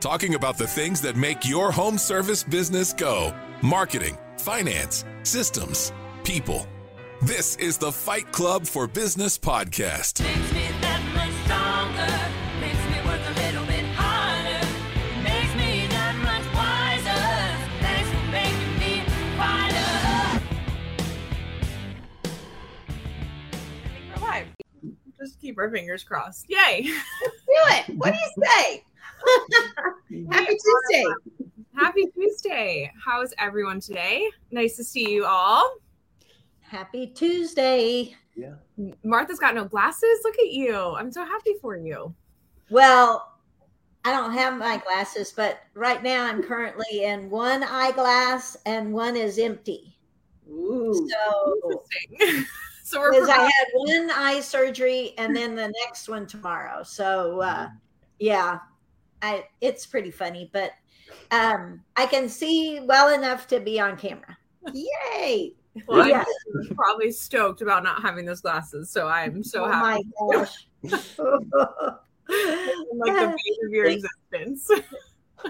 talking about the things that make your home service business go marketing, finance, systems, people. This is the Fight Club for Business podcast. Makes me that much stronger. Makes me work a little bit harder. Makes me that much wiser. Thanks for making me fighter. We're live. Just keep our fingers crossed. Yay! Let's do it. What do you say? Happy Tuesday. Happy Tuesday. How's everyone today? Nice to see you all. Happy Tuesday. Yeah. Martha's got no glasses. Look at you. I'm so happy for you. Well, I don't have my glasses, but right now I'm currently in one eyeglass and one is empty. Ooh. So, Interesting. so we're because I had one eye surgery and then the next one tomorrow. So, uh, yeah, I it's pretty funny, but um, I can see well enough to be on camera. Yay! well, I'm yeah. probably stoked about not having those glasses. So I'm so oh happy. my gosh. Like the base of your existence.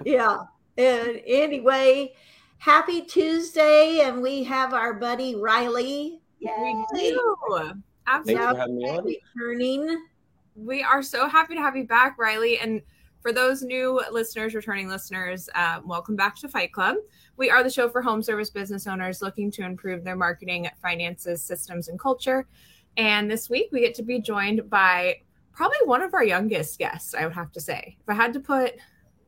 yeah. And anyway, happy Tuesday, and we have our buddy Riley. we Yay. do. Thanks for having me on. Returning. We are so happy to have you back, Riley. And for those new listeners, returning listeners, uh, welcome back to Fight Club. We are the show for home service business owners looking to improve their marketing, finances, systems, and culture. And this week we get to be joined by probably one of our youngest guests, I would have to say. If I had to put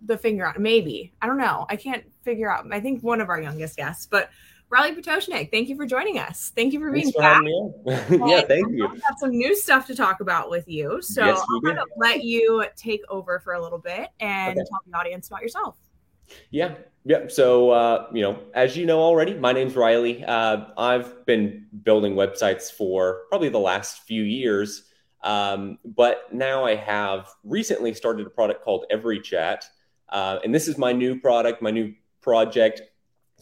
the finger on, maybe, I don't know. I can't figure out. I think one of our youngest guests, but Riley Pototschnik, thank you for joining us. Thank you for being Thanks back. having me on. yeah, thank you. We've got some new stuff to talk about with you. So Yes, we kind do. of let you take over for a little bit and Okay. tell the audience about yourself. Yeah, yeah. So, uh, you know, as you know already, my name's Riley. Uh, I've been building websites for probably the last few years, um, but now I have recently started a product called EveryChat, uh, and this is my new product, my new project.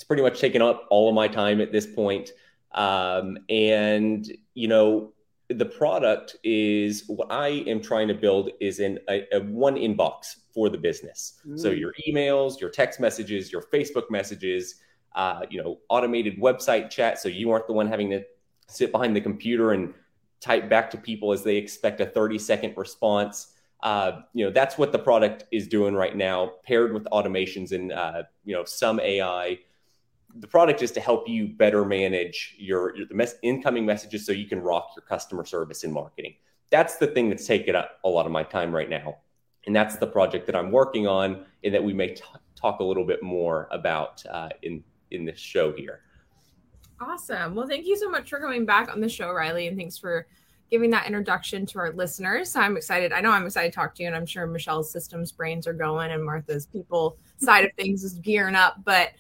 It's pretty much taken up all of my time at this point, um, and you know, the product is what I am trying to build is in a, a one inbox for the business. So Mm. your emails, your text messages, your Facebook messages, uh, you know, automated website chat. So you aren't the one having to sit behind the computer and type back to people as they expect a 30 second response. Uh, you know, that's what the product is doing right now, paired with automations and uh, you know some AI the product is to help you better manage your, your the mes- incoming messages so you can rock your customer service and marketing. That's the thing that's taken up a lot of my time right now. And that's the project that I'm working on and that we may t- talk a little bit more about uh, in, in this show here. Awesome. Well, thank you so much for coming back on the show, Riley, and thanks for giving that introduction to our listeners. I'm excited. I know I'm excited to talk to you, and I'm sure Michelle's systems brains are going and Martha's people side of things is gearing up. But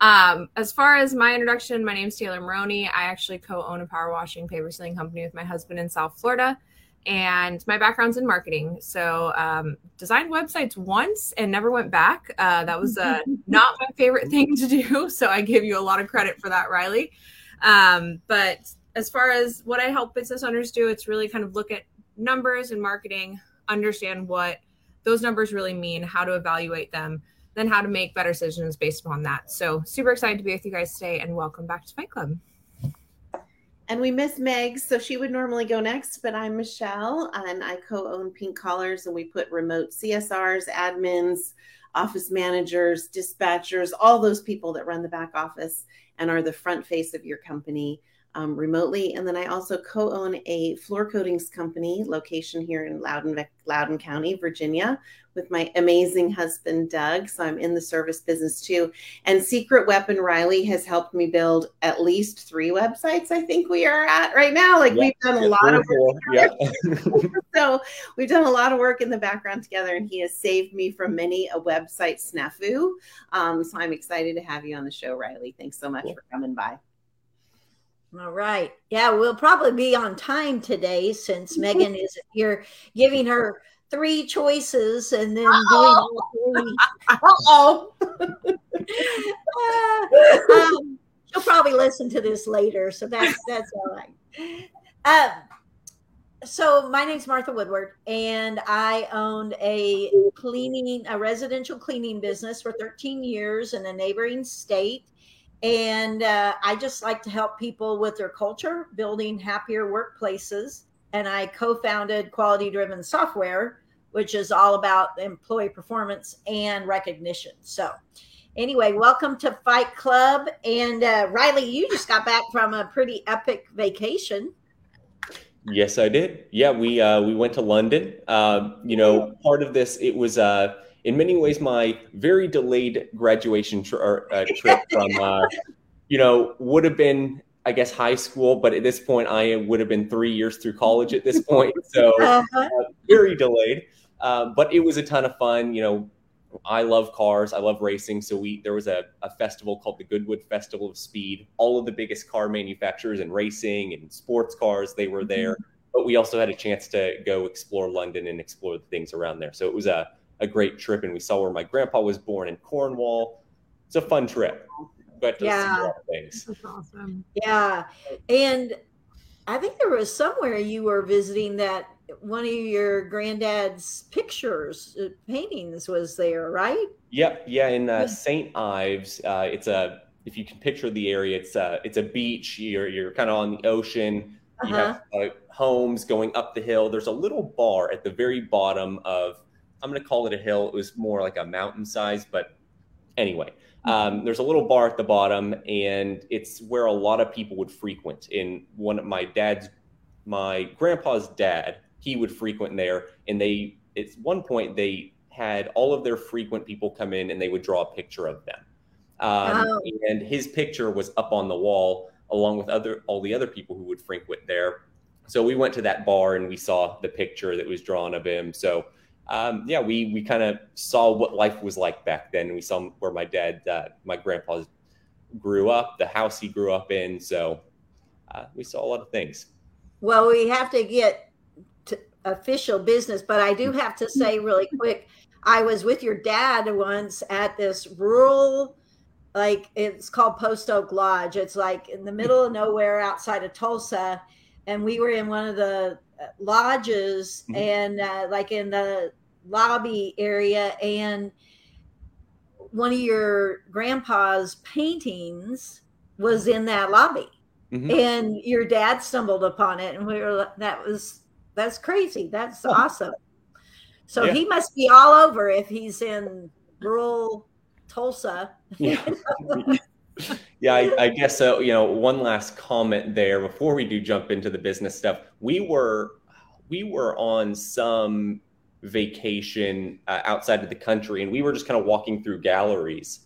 um, as far as my introduction, my name's Taylor Maroney. I actually co-own a power washing paver sealing company with my husband in South Florida. And my background's in marketing. So um, designed websites once and never went back. Uh, that was uh, not my favorite thing to do. So I give you a lot of credit for that, Riley. Um, but as far as what I help business owners do, it's really kind of look at numbers and marketing, understand what those numbers really mean, how to evaluate them, then how to make better decisions based upon that. So super excited to be with you guys today and welcome back to Fight Club. And we miss Meg, so she would normally go next, but I'm Michelle and I co own Pink Collars and we put remote CSRs, admins, office managers, dispatchers, all those people that run the back office and are the front face of your company um, remotely. And then I also co own a floor coatings company location here in Loudoun, Loudoun County, Virginia, with my amazing husband, Doug. So I'm in the service business too. And Secret Weapon Riley has helped me build at least three websites, I think we are at right now. Like Yeah, we've done a lot of or four, yeah. so we've done a lot of work in the background together, and he has saved me from many a website snafu. Um, so I'm excited to have you on the show, Riley. Thanks so much Cool. for coming by. All right. Yeah, we'll probably be on time today since Megan is here giving her three choices and then doing all three. Uh-oh. um, she'll probably listen to this later, so that's that's all right. Um, so my name's Martha Woodward, and I owned a cleaning, a residential cleaning business for 13 years in a neighboring state. And uh, I just like to help people with their culture, building happier workplaces. And I co founded Quality Driven Software, which is all about employee performance and recognition. So, anyway, welcome to Fight Club. And uh, Riley, you just got back from a pretty epic vacation. Yes, I did. Yeah, we uh, we went to London. Uh, you know, part of this it was uh, in many ways my very delayed graduation tr- uh, trip from uh, you know would have been I guess high school, but at this point I would have been three years through college at this point, so uh, Uh-huh. very delayed. Uh, but it was a ton of fun. You know, I love cars. I love racing. So we there was a, a festival called the Goodwood Festival of Speed. All of the biggest car manufacturers and racing and sports cars they were there. But we also had a chance to go explore London and explore the things around there. So it was a, a great trip, and we saw where my grandpa was born in Cornwall. It's a fun trip. But to Yeah. a lot of things. That's awesome. Yeah. And I think there was somewhere you were visiting that one of your granddad's pictures, uh, paintings was there, right? Yep, yeah, in uh, St. Ives, uh, it's a if you can picture the area, it's a it's a beach. You're you're kind of on the ocean. You have uh, homes going up the hill. There's a little bar at the very bottom of I'm going to call it a hill. It was more like a mountain size, but anyway, um, there's a little bar at the bottom, and it's where a lot of people would frequent. In one of my dad's, my grandpa's dad, he would frequent there, and they at one point they had all of their frequent people come in, and they would draw a picture of them. Um, Oh. And his picture was up on the wall along with other all the other people who would frequent there. So we went to that bar and we saw the picture that was drawn of him. So um, yeah, we we kind of saw what life was like back then. We saw where my dad, uh, my grandpa, grew up, the house he grew up in. So uh, we saw a lot of things. Well, we have to get to official business, but I do have to say really quick I was with your dad once at this rural, like it's called Post Oak Lodge. It's like in the middle of nowhere outside of Tulsa. And we were in one of the lodges Mhm. and uh, like in the lobby area. And one of your grandpa's paintings was in that lobby Mhm. and your dad stumbled upon it and we were like, that was that's crazy that's awesome so Yeah. he must be all over if he's in rural tulsa Yeah. yeah, I, I guess so. You know, one last comment there before we do jump into the business stuff. We were we were on some vacation uh, outside of the country, and we were just kind of walking through galleries,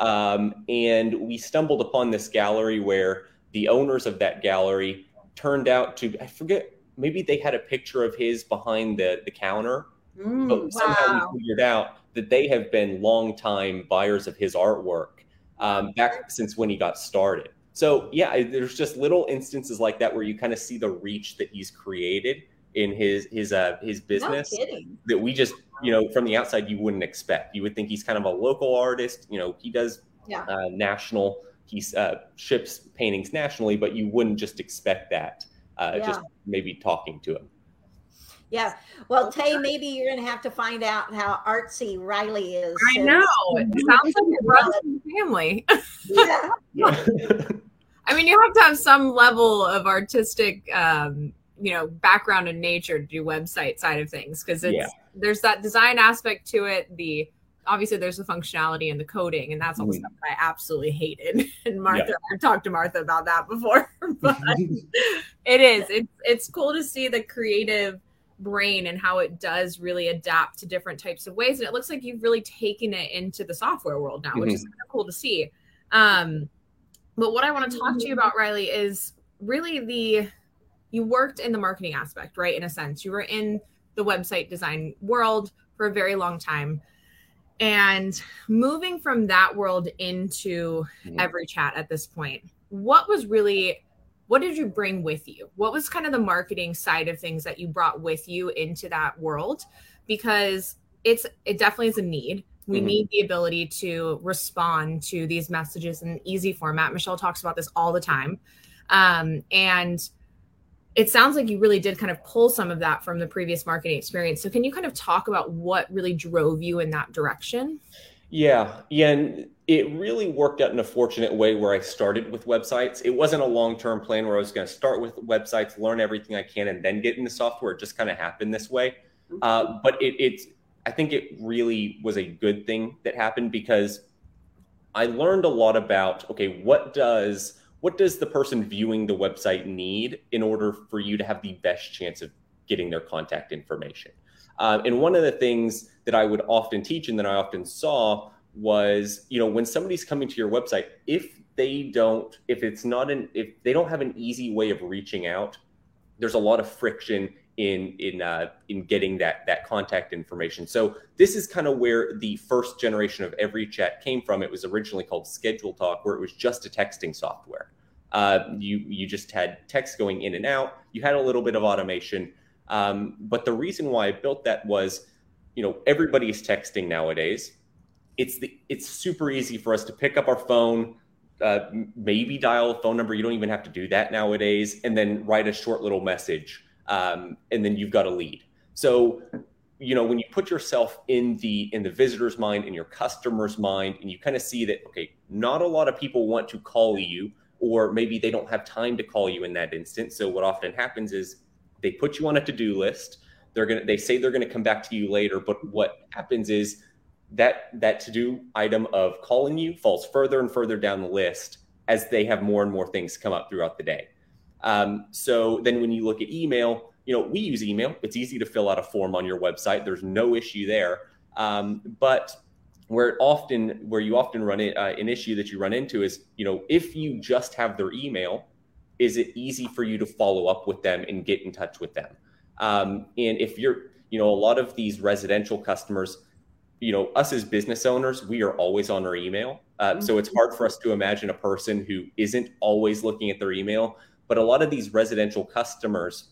um, and we stumbled upon this gallery where the owners of that gallery turned out to I forget maybe they had a picture of his behind the the counter Mm, but somehow wow. we figured out that they have been longtime buyers of his artwork um, back since when he got started. So yeah, there's just little instances like that where you kind of see the reach that he's created in his his uh, his business kidding that we just you know from the outside you wouldn't expect. You would think he's kind of a local artist. You know, he does Yeah. uh, national. He uh, ships paintings nationally, but you wouldn't just expect that. Uh, Just maybe talking to him. Yeah well tay maybe you're gonna have to find out how artsy riley is I know. It sounds like it runs in the family. yeah I mean, you have to have some level of artistic, um, you know, background in nature to do website side of things because it's Yeah. there's that design aspect to it. The obviously there's the functionality and the coding, and that's all the Mhm. stuff that I absolutely hated. And Martha, I've talked to Martha about that before, but it is it's it's cool to see the creative brain and how it does really adapt to different types of ways. And it looks like you've really taken it into the software world now which is kind of cool to see. Um but what i want to talk to you about riley is really the you worked in the marketing aspect right in a sense. You were in the website design world for a very long time. And moving from that world into Mhm. EveryChat at this point what was really what did you bring with you what was kind of the marketing side of things that you brought with you into that world because it's it definitely is a need we Mhm. need the ability to respond to these messages in an easy format michelle talks about this all the time um, and it sounds like you really did kind of pull some of that from the previous marketing experience. So can you kind of talk about what really drove you in that direction? Yeah, yeah, and it really worked out in a fortunate way where I started with websites. It wasn't a long-term plan where I was going to start with websites, learn everything I can, and then get into software. It just kind of happened this way. Uh, but it, it's, I think it really was a good thing that happened because I learned a lot about okay, what does what does the person viewing the website need in order for you to have the best chance of getting their contact information? Uh, and one of the things that I would often teach and that I often saw was, you know, when somebody's coming to your website, if they don't, if it's not an, if they don't have an easy way of reaching out, there's a lot of friction in in uh, in getting that that contact information. So this is kind of where the first generation of EveryChat came from. It was originally called Schedule Talk, where it was just a texting software. Uh, you you just had text going in and out. You had a little bit of automation, um, but the reason why I built that was, you know, everybody's texting nowadays. It's the it's super easy for us to pick up our phone, uh, maybe dial a phone number. You don't even have to do that nowadays, and then write a short little message, um, and then you've got a lead. So, you know, when you put yourself in the in the visitor's mind, in your customer's mind, and you kind of see that okay, not a lot of people want to call you, or maybe they don't have time to call you in that instance. So, what often happens is they put you on a to-do list. They're gonna they say they're gonna come back to you later, but what happens is that that to-do item of calling you falls further and further down the list as they have more and more things come up throughout the day. Um, so then when you look at email, you know, we use email. It's easy to fill out a form on your website. There's no issue there. Um, but where it often, where you often run it, uh, an issue that you run into is, you know, if you just have their email, is it easy for you to follow up with them and get in touch with them? Um, and if you're, you know, a lot of these residential customers, you know, us as business owners, we are always on our email. Uh, so it's hard for us to imagine a person who isn't always looking at their email. But a lot of these residential customers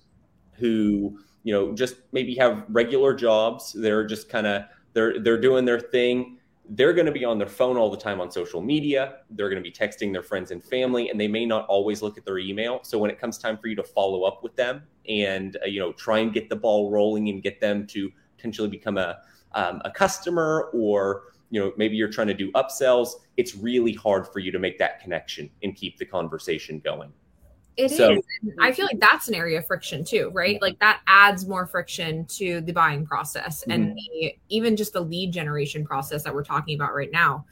who, you know, just maybe have regular jobs, they're just kind of they're they're doing their thing. They're going to be on their phone all the time on social media. They're going to be texting their friends and family, and they may not always look at their email. So when it comes time for you to follow up with them and uh, you know try and get the ball rolling and get them to potentially become a um, a customer or you know maybe you're trying to do upsells it's really hard for you to make that connection and keep the conversation going It is. So- And I feel like that's an area of friction too, right? Like that adds more friction to the buying process and the, even just the lead generation process that we're talking about right now.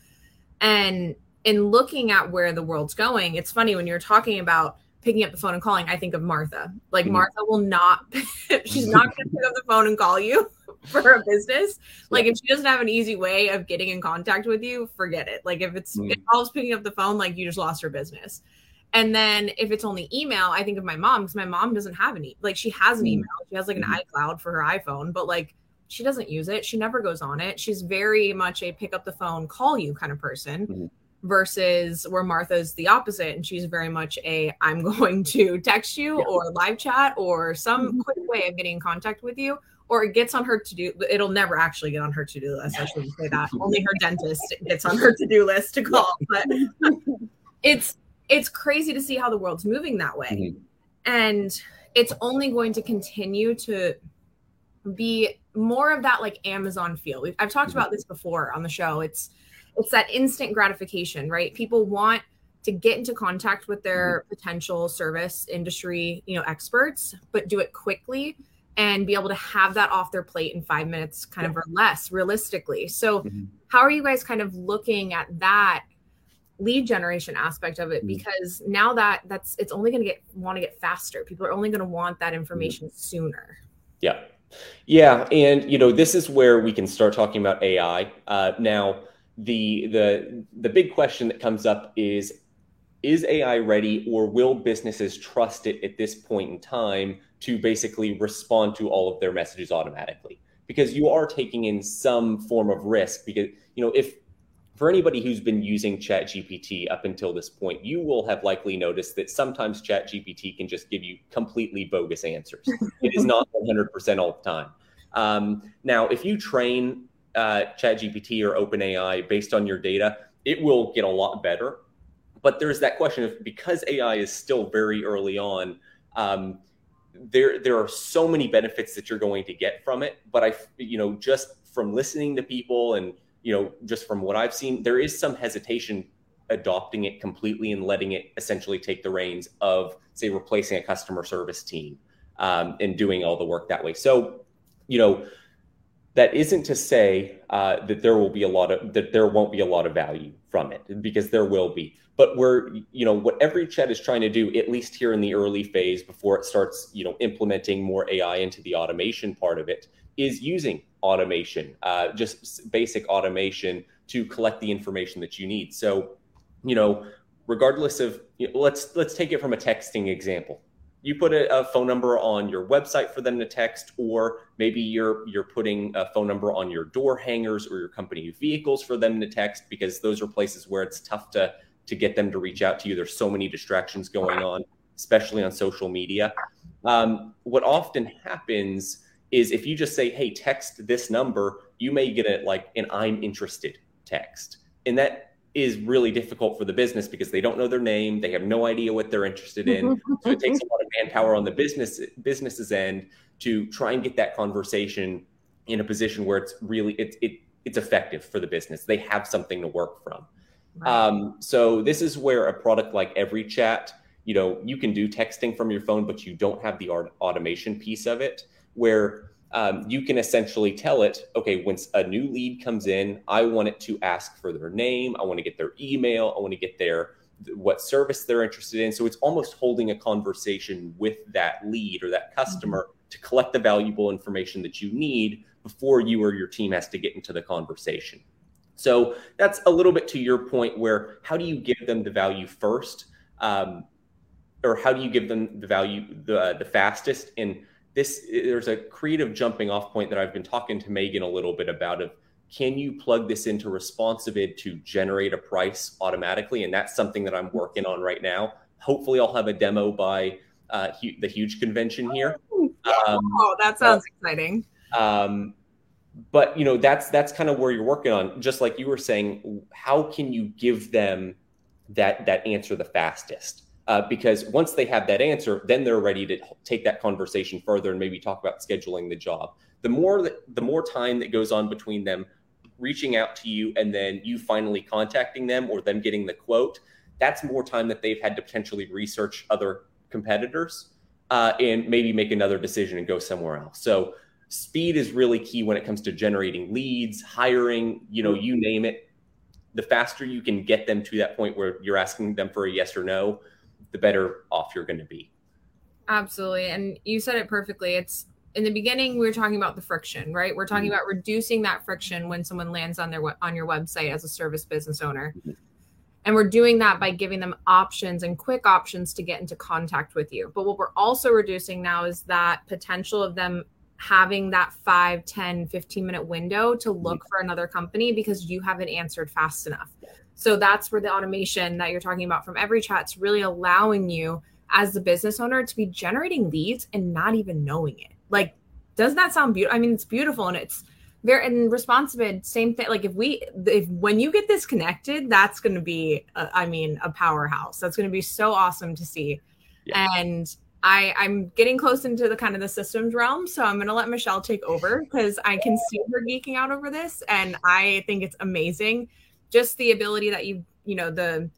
And in looking at where the world's going, it's funny when you're talking about picking up the phone and calling, I think of Martha. Like Mhm. Martha will not, she's not going to pick up the phone and call you for a business. Like if she doesn't have an easy way of getting in contact with you, forget it. Like if it's it involves picking up the phone, like you just lost her business. And then if it's only email, I think of my mom because my mom doesn't have any. Like she has an Mm. email, she has like an iCloud for her iPhone, but like she doesn't use it. She never goes on it. She's very much a pick up the phone, call you kind of person. Mhm. Versus where Martha's the opposite, and she's very much a I'm going to text you Yeah. or live chat or some quick way of getting in contact with you, or it gets on her to do. It'll never actually get on her to do list. I shouldn't say that. Only her dentist gets on her to do list to call, but it's it's crazy to see how the world's moving that way Mhm. and it's only going to continue to be more of that like amazon feel We've, i've talked about this before on the show it's it's that instant gratification right people want to get into contact with their potential service industry you know experts but do it quickly and be able to have that off their plate in five minutes kind of or less realistically so Mhm. how are you guys kind of looking at that lead generation aspect of it Mhm. because now that that's it's only going to get want to get faster people are only going to want that information Mm-hmm. sooner Yeah. Yeah. And, you know, this is where we can start talking about AI. Uh, now, the, the, the big question that comes up is Is AI ready or will businesses trust it at this point in time to basically respond to all of their messages automatically? Because you are taking in some form of risk. Because, you know, if for anybody who's been using ChatGPT up until this point, you will have likely noticed that sometimes ChatGPT can just give you completely bogus answers. it is not 100% all the time. Um, now, if you train uh, ChatGPT or OpenAI based on your data, it will get a lot better. But there's that question of because AI is still very early on, um, there there are so many benefits that you're going to get from it. But I, you know, just from listening to people and you know, just from what I've seen, there is some hesitation adopting it completely and letting it essentially take the reins of, say, replacing a customer service team um, and doing all the work that way. So, you know, that isn't to say uh, that there will be a lot of that there won't be a lot of value from it because there will be. But we're you know what EveryChat is trying to do at least here in the early phase before it starts you know implementing more ai into the automation part of it is using automation uh, just basic automation to collect the information that you need. So you know regardless of you know, let's let's take it from a texting example you put a, a, phone number on your website for them to text or maybe you're you're putting a phone number on your door hangers or your company vehicles for them to text because those are places where it's tough to to get them to reach out to you. There's so many distractions going on especially on social media. Um, what often happens is if you just say hey text this number you may get a like an i'm interested text. And that is really difficult for the business because they don't know their name they have no idea what they're interested in. So it takes a lot of manpower on the business business's end to try and get that conversation in a position where it's really it, it it's effective for the business. They have something to work from. Um, so this is where a product like EveryChat you know you can do texting from your phone but you don't have the automation piece of it where um, you can essentially tell it, okay, once a new lead comes in, I want it to ask for their name, I want to get their email, I want to get their what service they're interested in. So it's almost holding a conversation with that lead or that customer mm-hmm. to collect the valuable information that you need before you or your team has to get into the conversation. So that's a little bit to your point where how do you give them the value first? Um, or how do you give them the value the, the fastest? And this there's a creative jumping off point that I've been talking to Megan a little bit about of can you plug this into ResponsiBid to generate a price automatically? And that's something that I'm working on right now. Hopefully, I'll have a demo by uh, the huge convention here. Um, oh, that sounds uh, exciting. Um, but you know, that's that's kind of where you're working on. Just like you were saying, how can you give them that that answer the fastest? Uh, because once they have that answer, then they're ready to take that conversation further and maybe talk about scheduling the job. The more that, the more time that goes on between them reaching out to you and then you finally contacting them or them getting the quote, that's more time that they've had to potentially research other competitors uh, and maybe make another decision and go somewhere else. So speed is really key when it comes to generating leads, hiring, you know, you name it. The faster you can get them to that point where you're asking them for a yes or no, the better off you're going to be. Absolutely. And you said it perfectly. It's in the beginning we were talking about the friction, right? We're talking mm-hmm. about reducing that friction when someone lands on their on your website as a service business owner. Mm-hmm. And we're doing that by giving them options and quick options to get into contact with you. But what we're also reducing now is that potential of them having that 5, 10, 15 minute window to look mm-hmm. for another company because you haven't answered fast enough. So that's where the automation that you're talking about from EveryChat's really allowing you as the business owner to be generating leads and not even knowing it. Like, does that sound beautiful? I mean, it's beautiful and it's very and ResponsiBid, same thing. Like if we if when you get this connected, that's going to be, a, I mean, a powerhouse. That's going to be so awesome to see. Yeah. And I I'm getting close into the kind of the systems realm, so I'm going to let Michelle take over because I can see her geeking out over this, and I think it's amazing just the ability that you you know the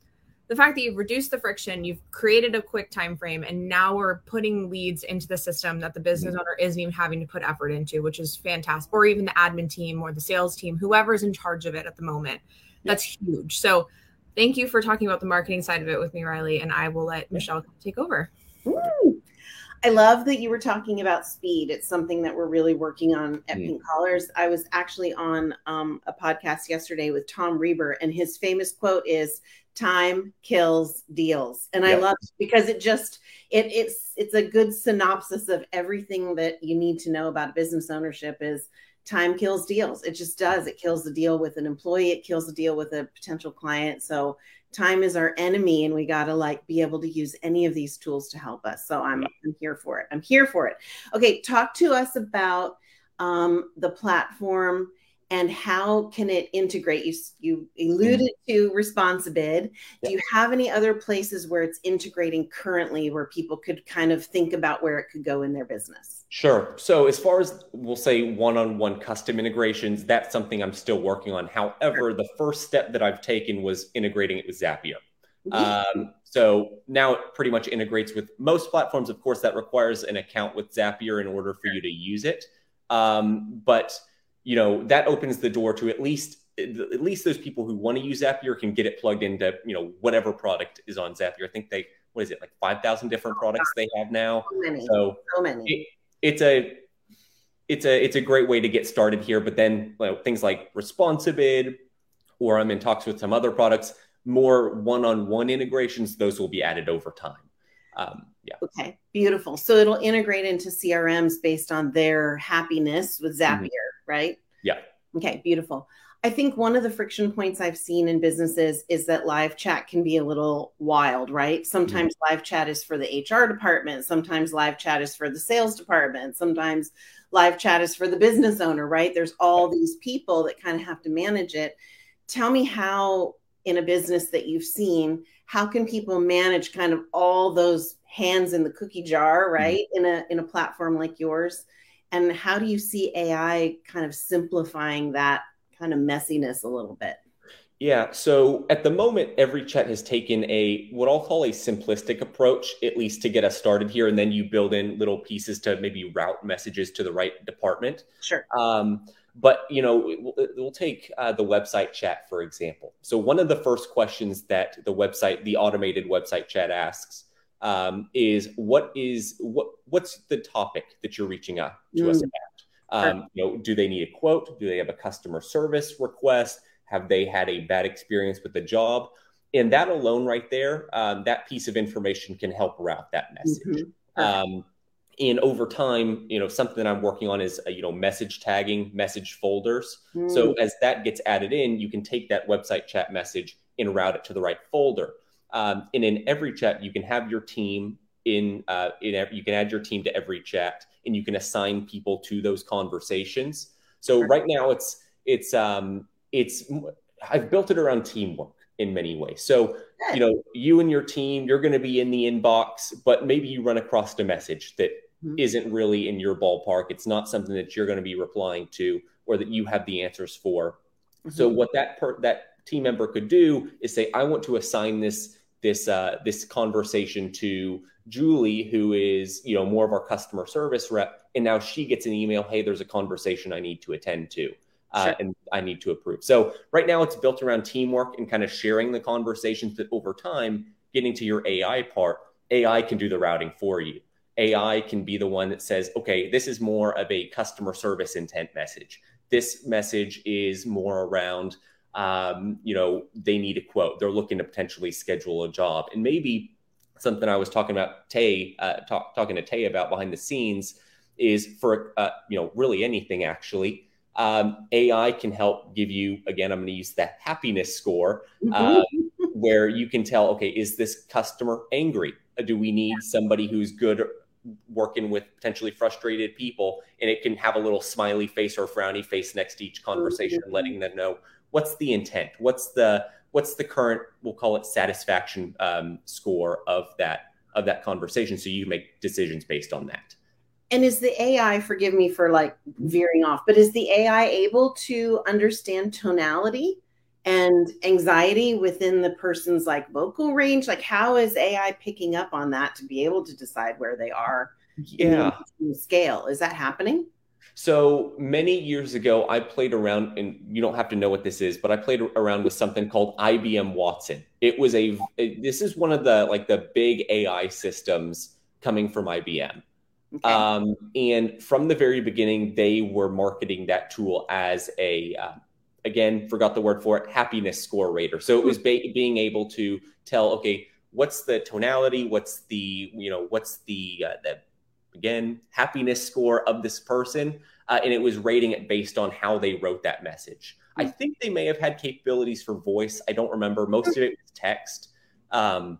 the fact that you've reduced the friction you've created a quick time frame and now we're putting leads into the system that the business mm-hmm. owner isn't even having to put effort into which is fantastic or even the admin team or the sales team whoever's in charge of it at the moment. That's huge. So thank you for talking about the marketing side of it with me riley and i will let michelle take over I love that you were talking about speed. It's something that we're really working on at mm. Pink Collars. I was actually on um, a podcast yesterday with Tom Reber, and his famous quote is "Time kills deals," and yep. I love it because it just it it's it's a good synopsis of everything that you need to know about business ownership. Is time kills deals. It just does. It kills the deal with an employee. It kills the deal with a potential client. So time is our enemy and we got to like be able to use any of these tools to help us so i'm, I'm here for it i'm here for it okay talk to us about um, the platform and how can it integrate? You you alluded to response Responsibid. Do you have any other places where it's integrating currently, where people could kind of think about where it could go in their business? Sure. So as far as we'll say one-on-one custom integrations, that's something I'm still working on. However, the first step that I've taken was integrating it with Zapier. Um, so now it pretty much integrates with most platforms. Of course, that requires an account with Zapier in order for you to use it. Um, but you know that opens the door to at least at least those people who want to use Zapier can get it plugged into you know whatever product is on Zapier. I think they what is it like five thousand different products they have now. So many. So So many. it, it's a it's a it's a great way to get started here. But then you know, things like Responsibid, or I'm in talks with some other products, more one-on-one integrations. Those will be added over time. Um, yeah. Okay, beautiful. So it'll integrate into CRMs based on their happiness with Zapier, right? Yeah. Okay, beautiful. I think one of the friction points I've seen in businesses is that live chat can be a little wild, right? Mm-hmm. Sometimes live chat is for the HR department, sometimes live chat is for the sales department, sometimes live chat is for the business owner, right? There's all these people that kind of have to manage it. Tell me how in a business that you've seen, how can people manage kind of all those hands in the cookie jar, mm-hmm. right? In a in a platform like yours? And how do you see AI kind of simplifying that kind of messiness a little bit? Yeah. So at the moment, EveryChat has taken a what I'll call a simplistic approach, at least to get us started here, and then you build in little pieces to maybe route messages to the right department. Sure. Um, but you know, we'll, take uh, the website chat for example. So one of the first questions that the website, the automated website chat asks, um, is what is what what's the topic that you're reaching out to us Mm. about? Um, you know, do they need a quote? Do they have a customer service request? Have they had a bad experience with the job? And that alone, right there, um, that piece of information can help route that message. Mhm. Um, and over time, you know, something that I'm working on is, uh, you know, message tagging, message folders. So Mm. as that gets added in, you can take that website chat message and route it to the right folder. Um, and in EveryChat, you can have your team in, uh, in every, you can add your team to EveryChat, and you can assign people to those conversations. So Sure. right now, it's it's um, it's I've built it around teamwork in many ways. So you know, you and your team, you're going to be in the inbox, but maybe you run across a message that Mhm. isn't really in your ballpark. It's not something that you're going to be replying to or that you have the answers for. So Mhm. what that per- that team member could do is say, I want to assign this this uh, this conversation to Julie, who is you know more of our customer service rep, and now she gets an email, hey, there's a conversation I need to attend to. Uh, Sure. and I need to approve. So right now it's built around teamwork and kind of sharing the conversations. that over time, getting to your AI part, AI can do the routing for you. AI can be the one that says, okay, this is more of a customer service intent message. This message is more around, um, you know, they need a quote. They're looking to potentially schedule a job. And maybe something I was talking about Tay, uh, talk, talking to Tay about behind the scenes is for, uh, you know, really anything actually. Um, AI can help give you, again, I'm going to use that happiness score uh, where you can tell, okay, is this customer angry? Uh, Do we need somebody who's good working with potentially frustrated people? And it can have a little smiley face or frowny face next to each conversation, Mhm. letting them know what's the intent, what's the what's the current, we'll call it satisfaction um, score of that of that conversation, so you make decisions based on that. And is the AI, forgive me for like veering off, but is the AI able to understand tonality and anxiety within the person's like vocal range? Like, how is AI picking up on that to be able to decide where they are Yeah. scale? Is that happening? So many years ago, I played around, and you don't have to know what this is, but I played around with something called IBM Watson. It was a, this is one of the like the big AI systems coming from IBM. Okay. Um, and from the very beginning, they were marketing that tool as a, uh, again, forgot the word for it, happiness score rater. So it was ba- being able to tell, okay, what's the tonality? What's the, you know, what's the, uh, the again, happiness score of this person? Uh, and it was rating it based on how they wrote that message. I think they may have had capabilities for voice. I don't remember. Most of it was text, um,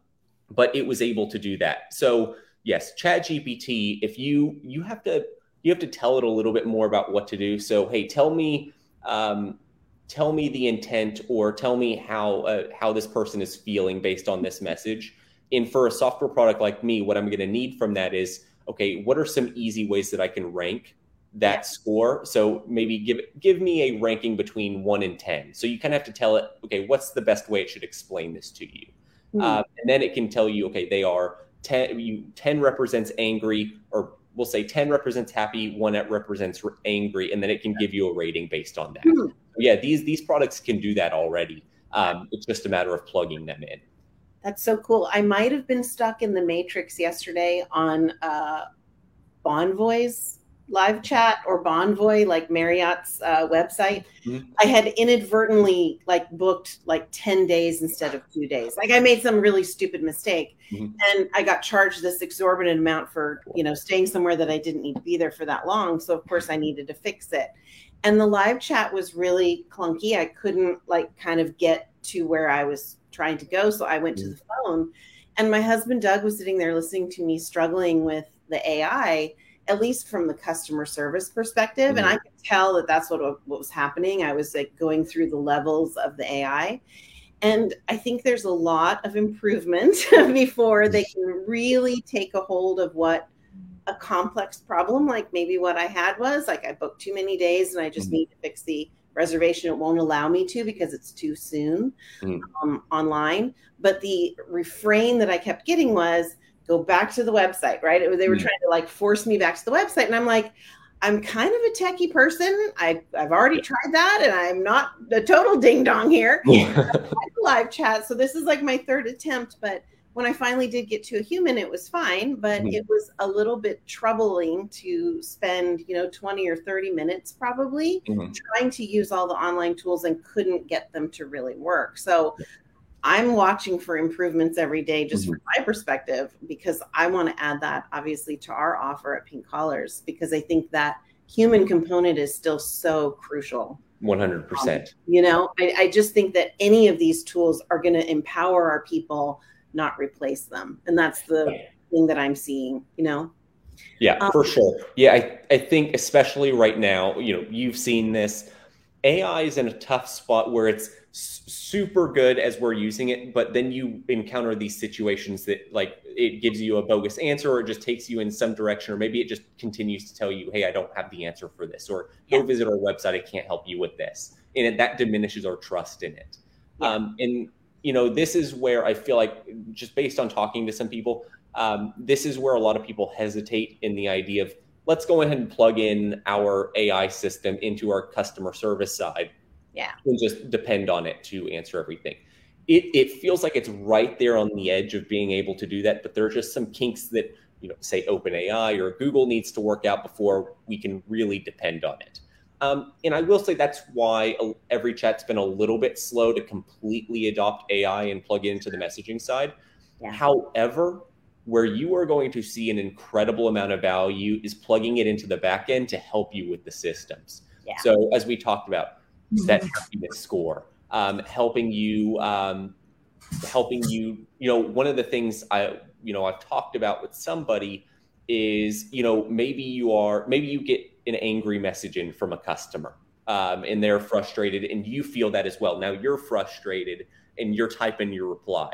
but it was able to do that. So yes, ChatGPT. If you you have to you have to tell it a little bit more about what to do. So hey, tell me um, tell me the intent or tell me how uh, how this person is feeling based on this message. And for a software product like me, what I'm going to need from that is okay, what are some easy ways that I can rank that score? So maybe give give me a ranking between one and ten. So you kind of have to tell it, okay, what's the best way it should explain this to you, Hmm. uh, and then it can tell you, okay, they are ten. You ten represents angry, or we'll say ten represents happy, one that represents angry, and then it can give you a rating based on that. Hmm. Yeah, these these products can do that already. Um, it's just a matter of plugging them in. That's so cool. I might have been stuck in the matrix yesterday on uh, Bonvoy's live chat or Bonvoy, like Marriott's uh, website. Mhm. I had inadvertently like booked like 10 days instead of two days. Like I made some really stupid mistake Mhm. and I got charged this exorbitant amount for, you know, staying somewhere that I didn't need to be there for that long. So of course I needed to fix it. And the live chat was really clunky. I couldn't like kind of get to where I was trying to go. So I went to the phone and my husband Doug was sitting there listening to me struggling with the AI, at least from the customer service perspective. And I could tell that that's what, what was happening. I was like going through the levels of the AI. And I think there's a lot of improvement before they can really take a hold of what a complex problem, like maybe what I had was like I booked too many days and I just Mhm. need to fix the reservation. It won't allow me to because it's too soon Mhm. um, online. But the refrain that I kept getting was go back to the website, right? It they were Mhm. trying to like force me back to the website. And I'm like, I'm kind of a techie person. I, I've already tried that and I'm not a total ding dong here live chat. So this is like my third attempt, but when I finally did get to a human, it was fine, but Mhm. it was a little bit troubling to spend, you know, 20 or 30 minutes probably Mhm. trying to use all the online tools and couldn't get them to really work. So I'm watching for improvements every day just from my perspective because I want to add that obviously to our offer at Pink Collars because I think that human component is still so crucial One hundred percent. you know I, I just think that any of these tools are going to empower our people not replace them and that's the thing that i'm seeing you know Yeah, Um, for sure. Yeah, I, I think especially right now, you know, you've seen this. AI is in a tough spot where it's super good as we're using it, but then you encounter these situations that like it gives you a bogus answer or it just takes you in some direction, or maybe it just continues to tell you, hey, I don't have the answer for this, or go visit our website, I can't help you with this. And it, that diminishes our trust in it. Yeah. Um, and you know, this is where I feel like just based on talking to some people, um, this is where a lot of people hesitate in the idea of let's go ahead and plug in our AI system into our customer service side. Yeah. And just depend on it to answer everything. It, it feels like it's right there on the edge of being able to do that, but there are just some kinks that, you know, say OpenAI or Google needs to work out before we can really depend on it. Um, and I will say that's why EveryChat's been a little bit slow to completely adopt AI and plug it into the messaging side. Yeah. However, where you are going to see an incredible amount of value is plugging it into the back end to help you with the systems. Yeah. So, as we talked about, that happiness score, um, helping you, um, helping you, you know, one of the things I, you know, I've talked about with somebody is, you know, maybe you are, maybe you get an angry message in from a customer um, and they're frustrated and you feel that as well. Now you're frustrated and you're typing your reply.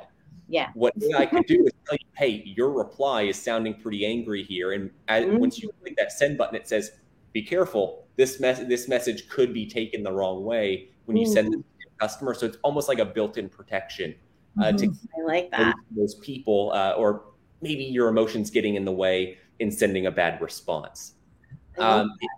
Yeah. What I could do is tell you, hey, your reply is sounding pretty angry here. And Mhm. once you click that send button, it says, be careful. This mess this message could be taken the wrong way when you send it to your customer. So it's almost like a built-in protection uh, to i like those, that those people, uh, or maybe your emotions getting in the way in sending a bad response. Love Um, it-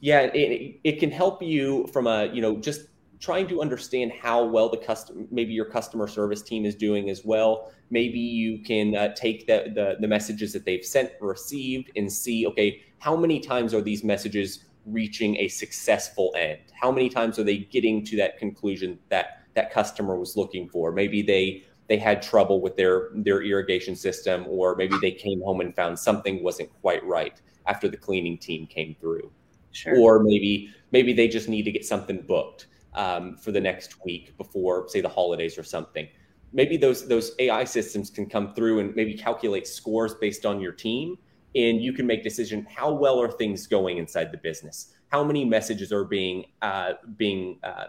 yeah, it, it can help you from a you know just trying to understand how well the custom maybe your customer service team is doing as well. Maybe you can uh, take the, the the messages that they've sent received and see okay how many times are these messages reaching a successful end? How many times are they getting to that conclusion that that customer was looking for? Maybe they they had trouble with their their irrigation system or maybe they came home and found something wasn't quite right after the cleaning team came through. Sure. Or maybe maybe they just need to get something booked um, for the next week before say the holidays or something. Maybe those those ai systems can come through and maybe calculate scores based on your team and you can make decision how well are things going inside the business? How many messages are being uh, being uh,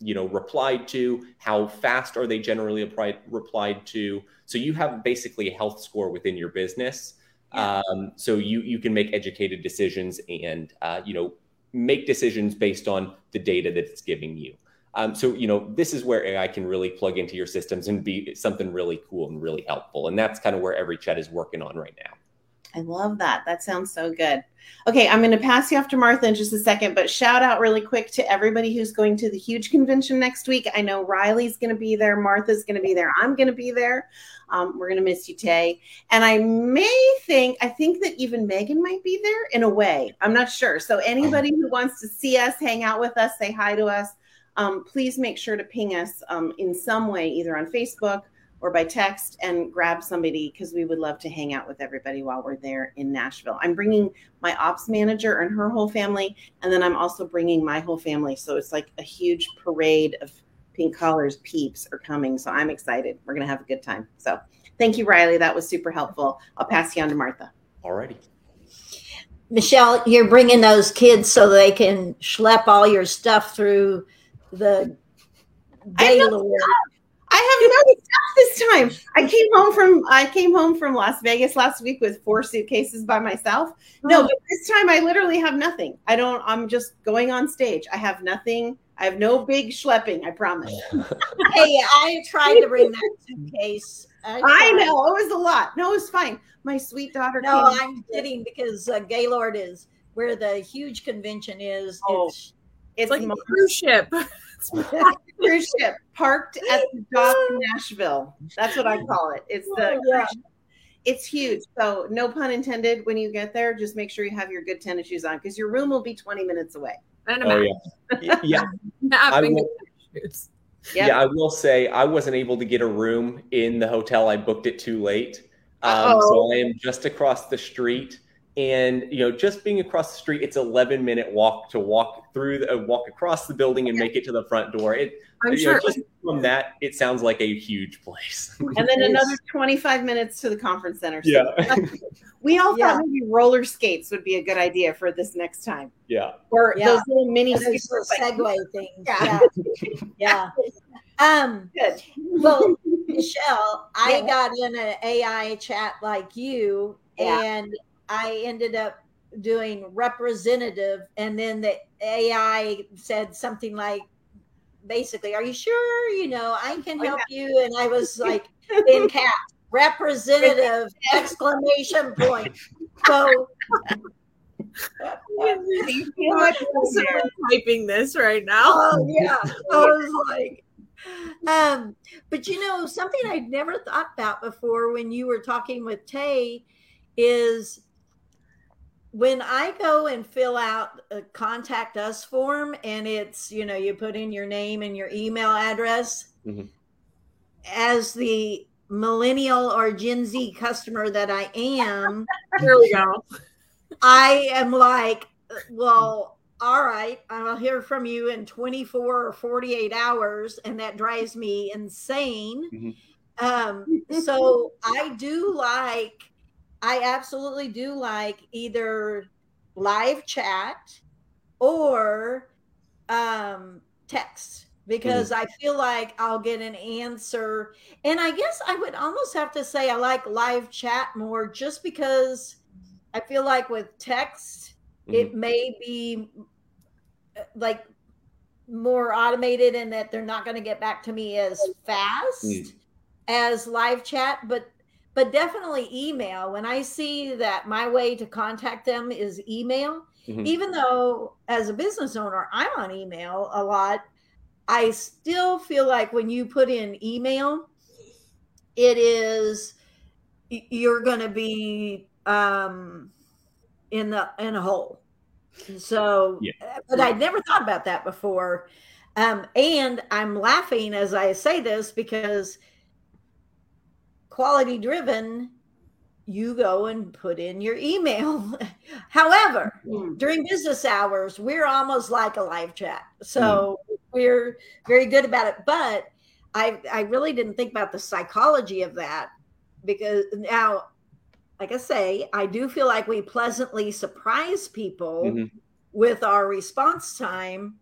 you know replied to? How fast are they generally applied, replied to? So you have basically a health score within your business Um, so you you can make educated decisions and uh, you know make decisions based on the data that it's giving you. Um, so you know this is where ai can really plug into your systems and be something really cool and really helpful. And that's kind of where EveryChat is working on right now I love that. That sounds so good. Okay, I'm going to pass you off to Martha in just a second, but shout out really quick to everybody who's going to the huge convention next week. I know Riley's going to be there, Martha's going to be there, I'm going to be there. Um, we're going to miss you, Tay. And I may think, I think that even Megan might be there in a way. I'm not sure. So anybody who wants to see us, hang out with us, say hi to us, um, please make sure to ping us um, in some way, either on Facebook or by text and grab somebody because we would love to hang out with everybody while we're there in Nashville. I'm bringing my ops manager and her whole family, and then I'm also bringing my whole family. So it's like a huge parade of pink collars peeps are coming. So I'm excited. We're going to have a good time. So thank you, Riley. That was super helpful. I'll pass you on to Martha. alrighty Michelle, you're bringing those kids so they can schlep all your stuff through the I know. Delaware. I have no stuff this time. I came home from I came home from Las Vegas last week with four suitcases by myself. No, but this time I literally have nothing. I don't. I'm just going on stage. I have nothing. I have no big schlepping. I promise. Hey, I tried to bring that suitcase. I tried. know it was a lot. No, it was fine. My sweet daughter. No, came- I'm kidding because uh, Gaylord is where the huge convention is. Oh. It's, It's It's like a cruise ship. cruise ship parked at the dock in Nashville. That's what I call it. It's the Oh, yeah. It's huge. So no pun intended. When you get there, just make sure you have your good tennis shoes on because your room will be 20 minutes away. And oh yeah yeah. I will- shoes. Yep. Yeah, I will say I wasn't able to get a room in the hotel. I booked it too late. Um, so I am just across the street. And, you know, just being across the street, it's 11 minute walk to walk through, the, uh, walk across the building and make it to the front door. It, I'm sure. know, just from that, it sounds like a huge place. And then another 25 minutes to the conference center. So yeah. we all Yeah. thought maybe roller skates would be a good idea for this next time. yeah. Or Yeah. those little mini those scooters. Segway things. Yeah. Yeah. yeah. Um, Good. well, Michelle, I got in an AI chat like you, Yeah. and I ended up doing representative, and then the AI said something like, basically, "Are you sure? You know, I can Oh, help you." And I was like, in caps, representative exclamation point. So You feel like typing this right now. Oh yeah. I was like, um, but you know, something I'd never thought about before when you were talking with Tay is when I go and fill out a contact us form and it's, you know, you put in your name and your email address Mhm. as the millennial or Gen Z customer that I am, Here we go. I am like, well, all right, I'll hear from you in 24 or 48 hours, and that drives me insane. Mhm. Um, so I do like, I absolutely do like either live chat or um, text because I feel like I'll get an answer. And I guess I would almost have to say I like live chat more just because I feel like with text, it may be uh, like more automated and that they're not going to get back to me as fast Mm. as live chat, but but definitely email. When I see that my way to contact them is email, Mhm. even though as a business owner I'm on email a lot, I still feel like when you put in email, it is you're going to be um in the in a hole. So, Yeah. but I'd never thought about that before. Um, and I'm laughing as I say this because quality driven, you go and put in your email. However, Mm. during business hours, we're almost like a live chat. So we're very good about it. But I I really didn't think about the psychology of that because now, like I say, I do feel like we pleasantly surprise people Mhm. with our response time.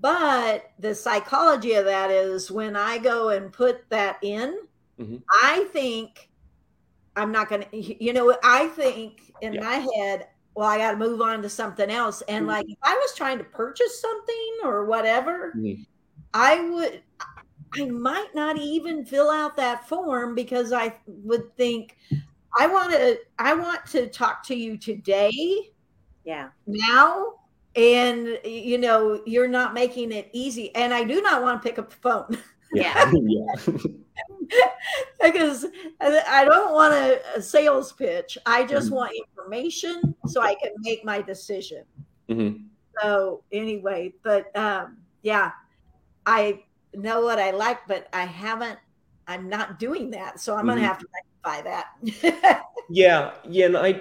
But the psychology of that is when I go and put that in, Mhm. I think I'm not going to, you know, I think in Yeah. my head, well, I got to move on to something else. And Mhm. like if I was trying to purchase something or whatever, Mhm. I would, I might not even fill out that form because I would think, I want to, I want to talk to you today Yeah. now and you know you're not making it easy and i do not want to pick up the phone Yeah. yeah. because i don't want a, a sales pitch i just Mhm. want information so i can make my decision Mhm. so anyway but um yeah i know what i like but i haven't i'm not doing that so i'm Mhm. gonna have to rectify that Yeah, yeah, and I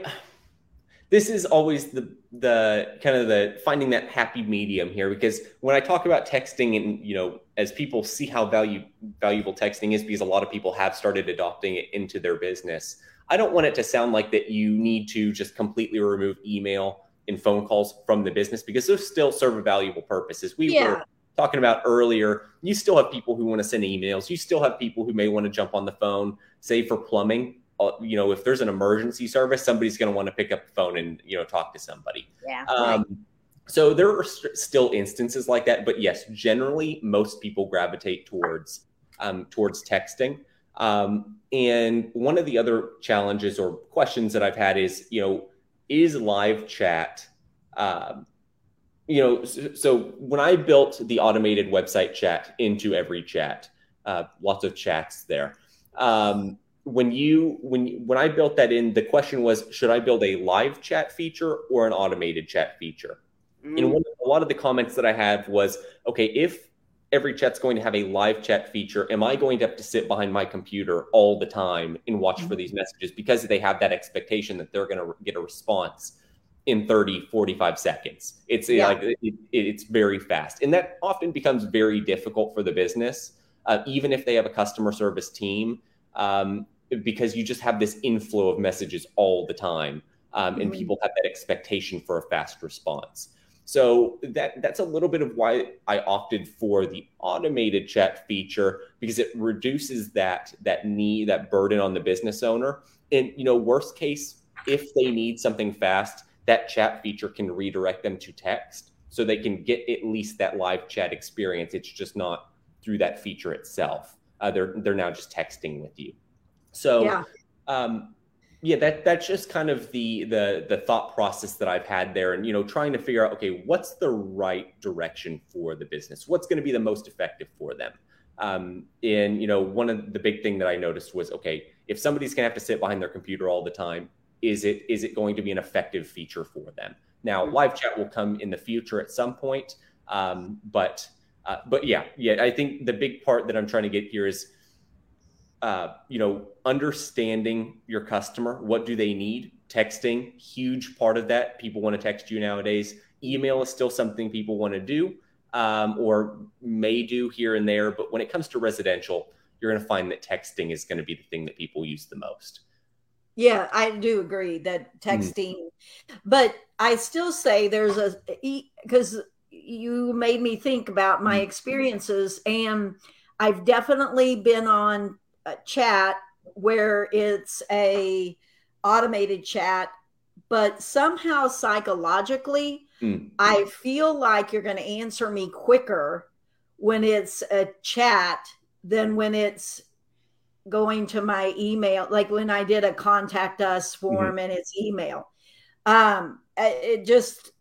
this is always the the kind of the finding that happy medium here because when I talk about texting and you know as people see how value valuable texting is because a lot of people have started adopting it into their business. I don't want it to sound like that you need to just completely remove email and phone calls from the business because those still serve a valuable purpose. As we Yeah. were talking about earlier, you still have people who want to send emails. You still have people who may want to jump on the phone, say for plumbing. Uh, you know, if there's an emergency service, somebody's going to want to pick up the phone and you know talk to somebody. yeah Um, so there are st- still instances like that, but yes, generally most people gravitate towards um, towards texting. Um, and one of the other challenges or questions that I've had is, you know, is live chat um, you know, so, so when I built the automated website chat into EveryChat, uh, lots of chats there. Um, when you when when I built that in, the question was, should I build a live chat feature or an automated chat feature? Mm. And one, a lot of the comments that I had was, okay, if EveryChat's going to have a live chat feature, am I going to have to sit behind my computer all the time and watch for these messages because they have that expectation that they're going to get a response in 30 45 seconds it's Yeah. like it- it's very fast and that often becomes very difficult for the business uh, even if they have a customer service team um, because you just have this inflow of messages all the time um, and Mhm. people have that expectation for a fast response so that that's a little bit of why I opted for the automated chat feature because it reduces that that need that burden on the business owner. And you know, worst case, if they need something fast, that chat feature can redirect them to text so they can get at least that live chat experience. It's just not through that feature itself. Uh, they're they're now just texting with you. So yeah um, yeah, that that's just kind of the the the thought process that I've had there, and you know, trying to figure out okay, what's the right direction for the business? What's going to be the most effective for them? Um, and you know, one of the big thing that I noticed was okay, if somebody's going to have to sit behind their computer all the time, is it is it going to be an effective feature for them? Now, live chat will come in the future at some point, um, but uh, but yeah, yeah, I think the big part that I'm trying to get here is uh, you know, understanding your customer. What do they need? Texting, huge part of that. People want to text you nowadays. Email is still something people want to do um, or may do here and there. But when it comes to residential, you're going to find that texting is going to be the thing that people use the most. Yeah, I do agree that Mm-hmm. texting, but I still say there's a because you made me think about my Mhm. experiences, and I've definitely been on chat where it's a automated chat, but somehow psychologically, Mm. I feel like you're going to answer me quicker when it's a chat than when it's going to my email like when i did a contact us form and it's email um it just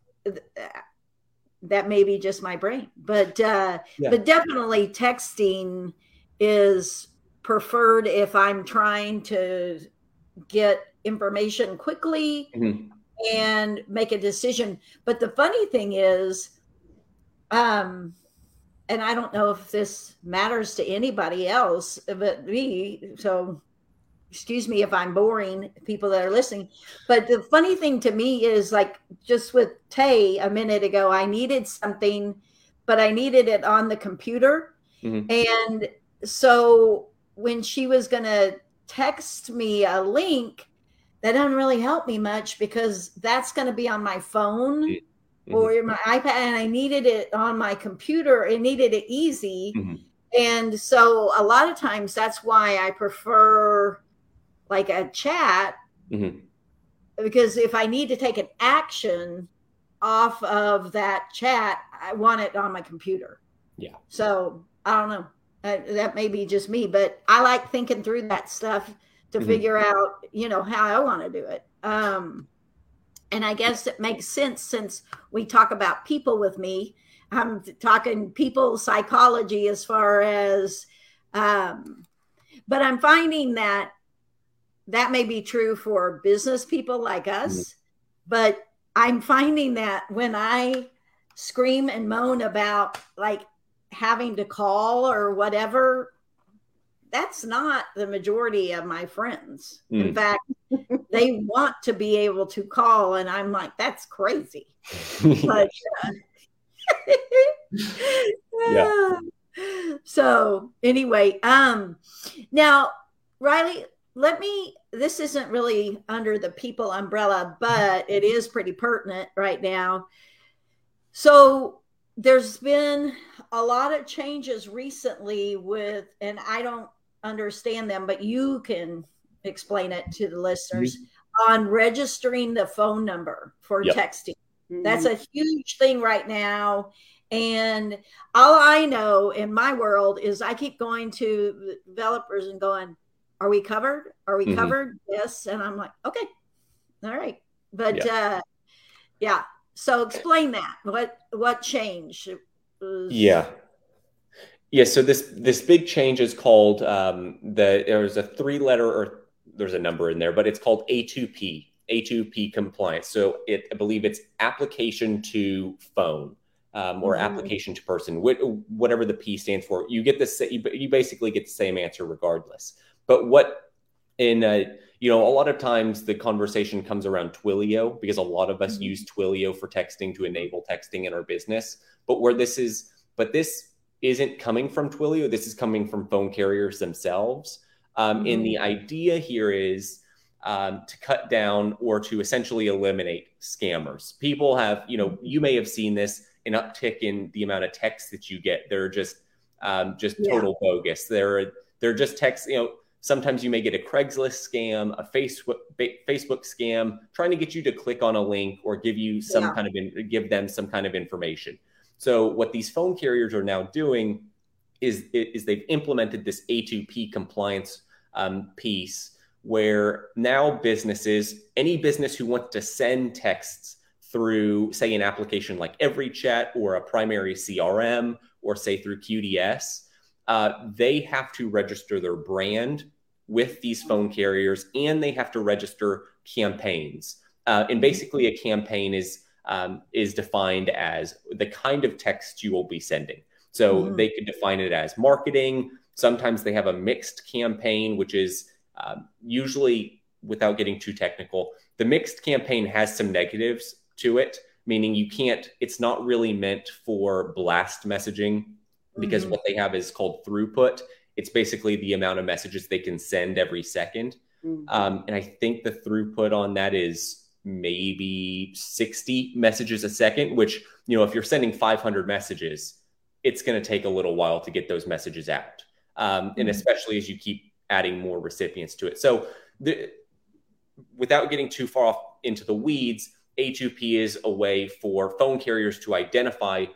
that may be just my brain but uh Yeah. but definitely texting is preferred if i'm trying to get information quickly Mhm. and make a decision but the funny thing is um and I don't know if this matters to anybody else but me. So, excuse me if I'm boring people that are listening. But the funny thing to me is like just with Tay a minute ago, I needed something, but I needed it on the computer. Mhm. And so when she was going to text me a link, that doesn't really help me much because that's going to be on my phone. Mhm. or my iPad and I needed it on my computer. It needed it easy. Mhm. And so a lot of times that's why I prefer like a chat Mhm. because if I need to take an action off of that chat, I want it on my computer. Yeah. So I don't know. Uh, that may be just me, but I like thinking through that stuff to Mhm. figure out, you know, how I want to do it. Um, and I guess it makes sense since we talk about people with me. I'm talking people psychology as far as, um, but I'm finding that that may be true for business people like us, but I'm finding that when I scream and moan about like having to call or whatever, that's not the majority of my friends. In Mm. fact, they want to be able to call, and I'm like, that's crazy. But uh, Yeah. So anyway, um, now Riley, let me. This isn't really under the people umbrella, but it is pretty pertinent right now. So there's been a lot of changes recently with, and I don't understand them, but you can explain it to the listeners on registering the phone number for Yep. texting. That's a huge thing right now. And all I know in my world is I keep going to developers and going, Are we covered? Are we Mhm. covered? Yes. And I'm like, Okay, all right. But uh yeah. So explain that. What what changed? Was- Yeah. Yeah. So this this big change is called um, the there's a three letter or there's a number in there, but it's called A2P A2P compliance. So it I believe it's application to phone um, or Mhm. application to person, wh- whatever the P stands for. You get the you you basically get the same answer regardless. But what in uh, you know a lot of times the conversation comes around Twilio because a lot of us Mhm. use Twilio for texting to enable texting in our business. But where this is, but this isn't coming from Twilio. This is coming from phone carriers themselves. Um, And the idea here is um, to cut down or to essentially eliminate scammers. People have, you know, you may have seen this an uptick in the amount of texts that you get. They're just um, just Yeah. total bogus. They're they're just texts. You know, sometimes you may get a Craigslist scam, a Facebook Facebook scam, trying to get you to click on a link or give you some Yeah. kind of in, give them some kind of information. So what these phone carriers are now doing is is they've implemented this A2P compliance um, piece where now businesses, any business who wants to send texts through, say, an application like EveryChat or a primary CRM or say through QDS, uh, they have to register their brand with these phone carriers and they have to register campaigns. Uh, and basically, a campaign is um, is defined as the kind of text you will be sending. So Mhm. they could define it as marketing. Sometimes they have a mixed campaign, which is um, usually, without getting too technical, the mixed campaign has some negatives to it, meaning you can't, it's not really meant for blast messaging because Mhm. what they have is called throughput. It's basically the amount of messages they can send every second. Mhm. Um, and I think the throughput on that is maybe 60 messages a second, which, you know, if you're sending 500 messages, it's going to take a little while to get those messages out. Um, and Mhm. especially as you keep adding more recipients to it. So, the, without getting too far off into the weeds, A2P is a way for phone carriers to identify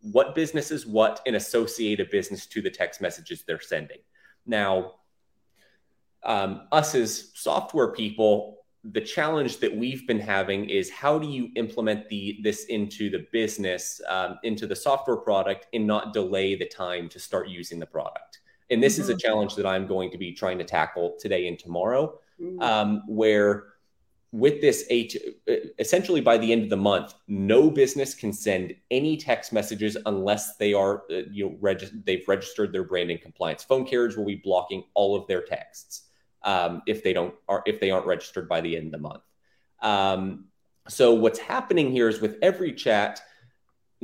what business is what and associate a business to the text messages they're sending. Now, um, us as software people, the challenge that we've been having is how do you implement the this into the business, um, into the software product, and not delay the time to start using the product. And this is a challenge that I'm going to be trying to tackle today and tomorrow Mhm. um, where with this eight essentially by the end of the month no business can send any text messages unless they are uh, you know reg- they've registered their brand in compliance. Phone carriers will be blocking all of their texts um, if they don't are if they aren't registered by the end of the month. Um, so what's happening here is with EveryChat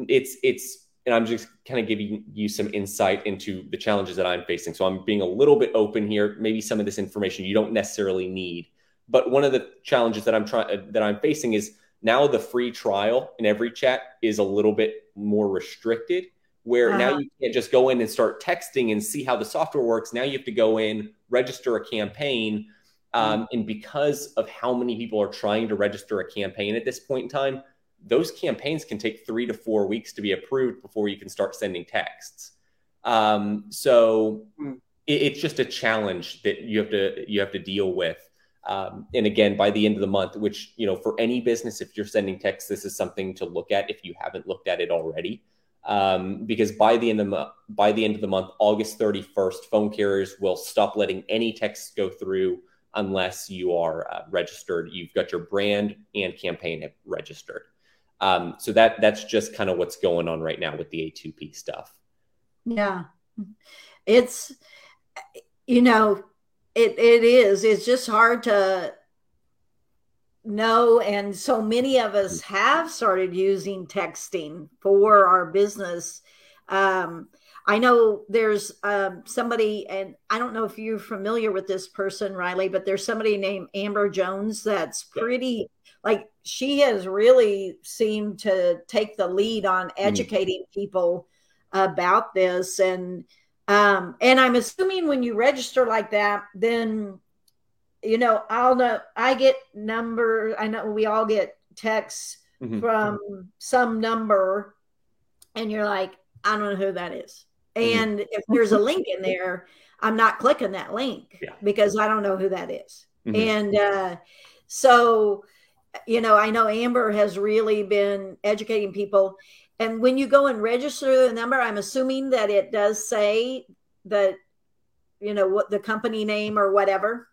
it's it's and i'm just kind of giving you some insight into the challenges that i'm facing. So i'm being a little bit open here. Maybe some of this information you don't necessarily need but one of the challenges that i'm trying that i'm facing is Now the free trial in EveryChat is a little bit more restricted, where now Uh-huh. you can't just go in and start texting and see how the software works. Now you have to go in, register a campaign. Um, and because of how many people are trying to register a campaign at this point in time, those campaigns can take three to four weeks to be approved before you can start sending texts. Um, so Hmm. it, it's just a challenge that you have to you have to deal with. Um, and again, by the end of the month, which you know, for any business, if you're sending texts, this is something to look at if you haven't looked at it already. Um, because by the end of the by the end of the month, August 31st, phone carriers will stop letting any texts go through unless you are uh, registered. You've got your brand and campaign registered. Um, so that that's just kind of what's going on right now with the A2P stuff. Yeah. It's you know, it it is. It's just hard to know and so many of us have started using texting for our business. Um I know there's um, somebody, and I don't know if you're familiar with this person, Riley, but there's somebody named Amber Jones that's pretty, like, she has really seemed to take the lead on educating people about this. And, um, and I'm assuming when you register like that, then, you know, I'll know, I get number, I know we all get texts Mhm. from some number, and you're like, I don't know who that is. Mhm. And if there's a link in there, I'm not clicking that link Yeah. because I don't know who that is. Mhm. And uh, so, you know, I know Amber has really been educating people. And when you go and register the number, I'm assuming that it does say that, you know, what the company name or whatever.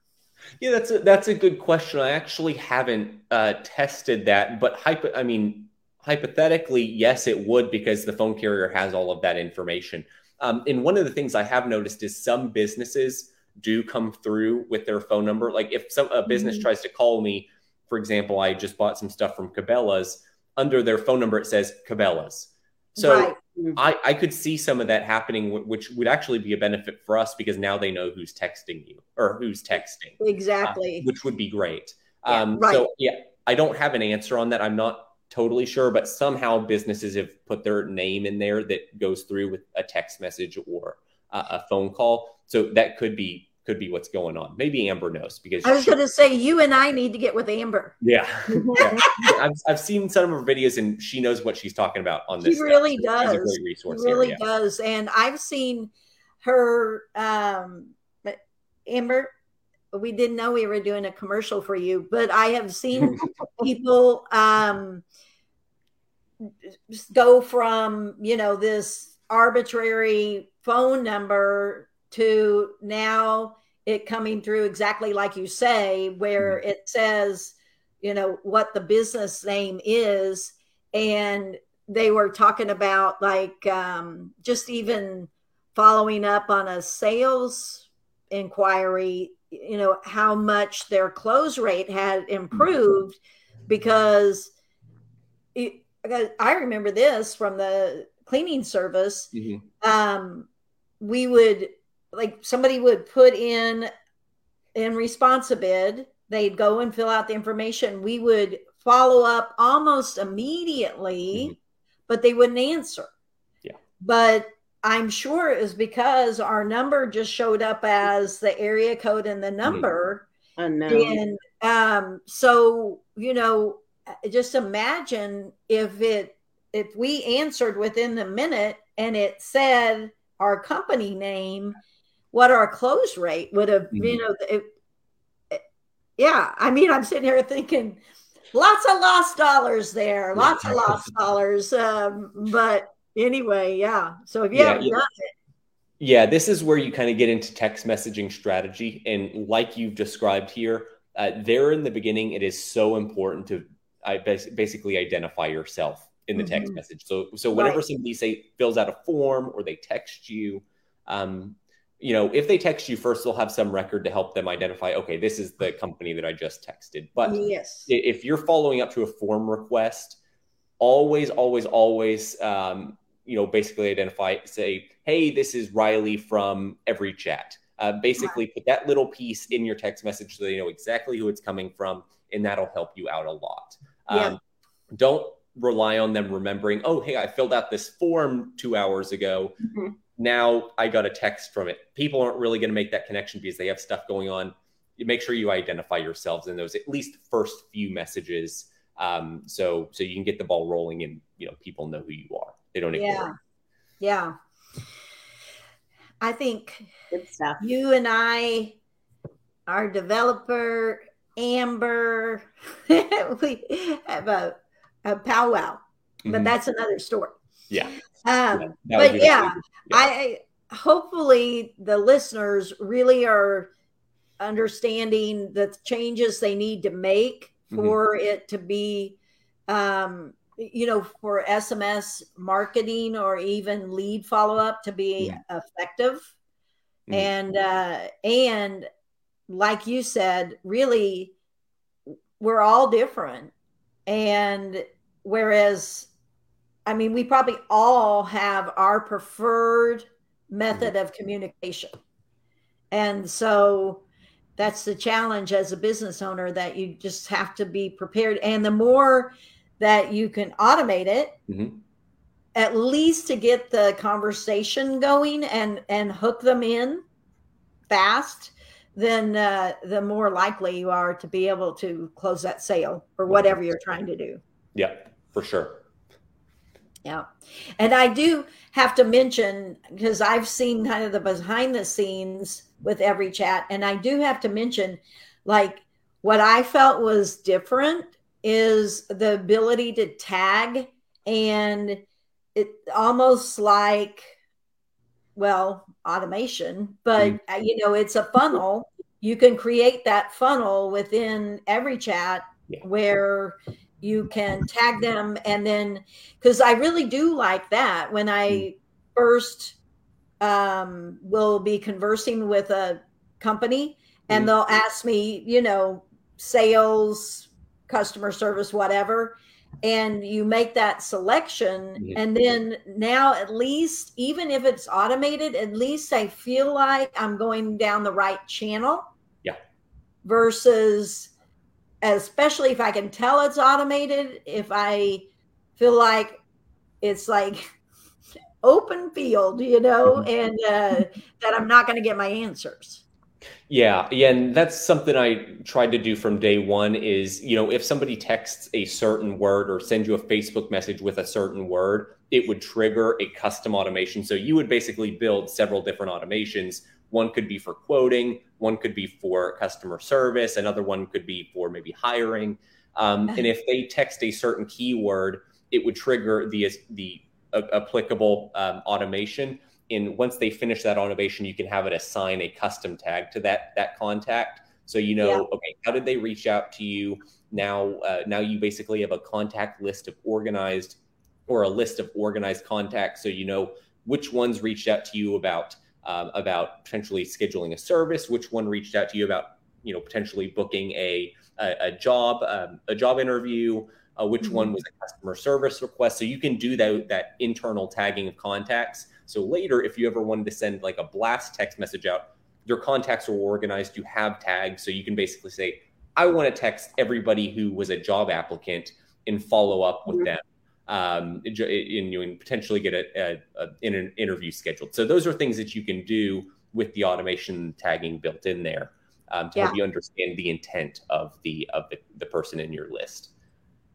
Yeah, that's a, that's a good question. I actually haven't uh, tested that, but hypo, I mean, hypothetically, yes, it would because the phone carrier has all of that information. Um, and one of the things I have noticed is some businesses do come through with their phone number. Like if some a business Mhm. tries to call me, for example, I just bought some stuff from Cabela's. Under their phone number, it says Cabela's. So right. I, I could see some of that happening, which would actually be a benefit for us because now they know who's texting you or who's texting Exactly. uh, which would be great. Yeah, um, right. So yeah, I don't have an answer on that. I'm not totally sure, but somehow businesses have put their name in there that goes through with a text message or uh, a phone call. So that could be could be what's going on. Maybe Amber knows because I was going to say, you and I need to get with Amber. yeah, yeah. I've, I've seen some of her videos and she knows what she's talking about on She this. stuff. really So She's a does. great resource really here. Yeah. does and i've seen her um amber we didn't know we were doing a commercial for you but i have seen people um go from you know this arbitrary phone number to now it coming through exactly like you say where it says you know what the business name is. And they were talking about like um, just even following up on a sales inquiry you know how much their close rate had improved because it, i remember this from the cleaning service. Mhm. um, we would like somebody would put in in ResponsiBid they'd go and fill out the information we would follow up almost immediately Mhm. but they wouldn't answer Yeah. but i'm sure it was because our number just showed up as the area code and the number Unknown. and um, so, you know, just imagine if it if we answered within the minute and it said our company name, what our close rate would have, you Mhm. know, it, it- yeah. I mean, I'm sitting here thinking lots of lost dollars there, lots of lost dollars. Um, but anyway, yeah. So if you Yeah, haven't yeah. done Yeah, this is where you kind of get into text messaging strategy. And like you've described here, uh, there in the beginning, it is so important to I bas- basically identify yourself in the text Mhm. message. So, so whenever Right. somebody say fills out a form or they text you, um, you know, if they text you first, they'll have some record to help them identify. Okay, this is the company that I just texted. But yes. if you're following up to a form request, always, always, always, um, you know, basically identify, say, hey, this is Riley from EveryChat. Uh, basically, put that little piece in your text message so they know exactly who it's coming from, and that'll help you out a lot. Yeah. Um, don't rely on them remembering, oh, hey, I filled out this form two hours ago. Mhm. Now I got a text from it. People aren't really going to make that connection because they have stuff going on. You make sure you identify yourselves in those at least first few messages, um, so so you can get the ball rolling and you know people know who you are. They don't ignore. Yeah. you. Yeah. I think Good stuff. you and I, our developer, Amber, we have a, a powwow, but Mhm. that's another story. Yeah. Um, but the- yeah, I hopefully the listeners really are understanding the changes they need to make Mhm. for it to be um you know for sms marketing or even lead follow-up to be effective. Mhm. and uh and like you said really we're all different. And whereas i mean we probably all have our preferred method of communication. And so that's the challenge as a business owner that you just have to be prepared. And the more that you can automate it Mhm. at least to get the conversation going and and hook them in fast then uh, the more likely you are to be able to close that sale or whatever you're trying to do. Yeah, for sure. Yeah. And I do have to mention because I've seen kind of the behind the scenes with EveryChat, and I do have to mention like what I felt was different is the ability to tag and it almost like well automation but uh, you know it's a funnel you can create that funnel within EveryChat Yeah. where you can tag them and then because i really do like that when i first um, will be conversing with a company and Mhm. they'll ask me you know sales customer service whatever and you make that selection and then now at least even if it's automated at least i feel like i'm going down the right channel Yeah. versus especially if i can tell it's automated if i feel like it's like open field you know Mhm. and uh, that i'm not going to get my answers Yeah, yeah, and that's something I tried to do from day one is, you know, if somebody texts a certain word or sends you a Facebook message with a certain word, it would trigger a custom automation. So you would basically build several different automations. One could be for quoting, one could be for customer service, another one could be for maybe hiring. Um, and if they text a certain keyword, it would trigger the the uh, applicable um, automation and once they finish that automation you can have it assign a custom tag to that that contact so you know Yeah. okay how did they reach out to you now uh, now you basically have a contact list of organized or a list of organized contacts so you know which ones reached out to you about um, about potentially scheduling a service which one reached out to you about you know potentially booking a a, a job um, a job interview uh, which Mhm. one was a customer service request. So you can do that that internal tagging of contacts. So later if you ever wanted to send like a blast text message out your contacts are organized. You have tags. So you can basically say i want to text everybody who was a job applicant and follow up with Mhm. them um, and you can potentially get a, a, a, an interview scheduled so those are things that you can do with the automation tagging built in there um, to help you understand the intent of the of the, the person in your list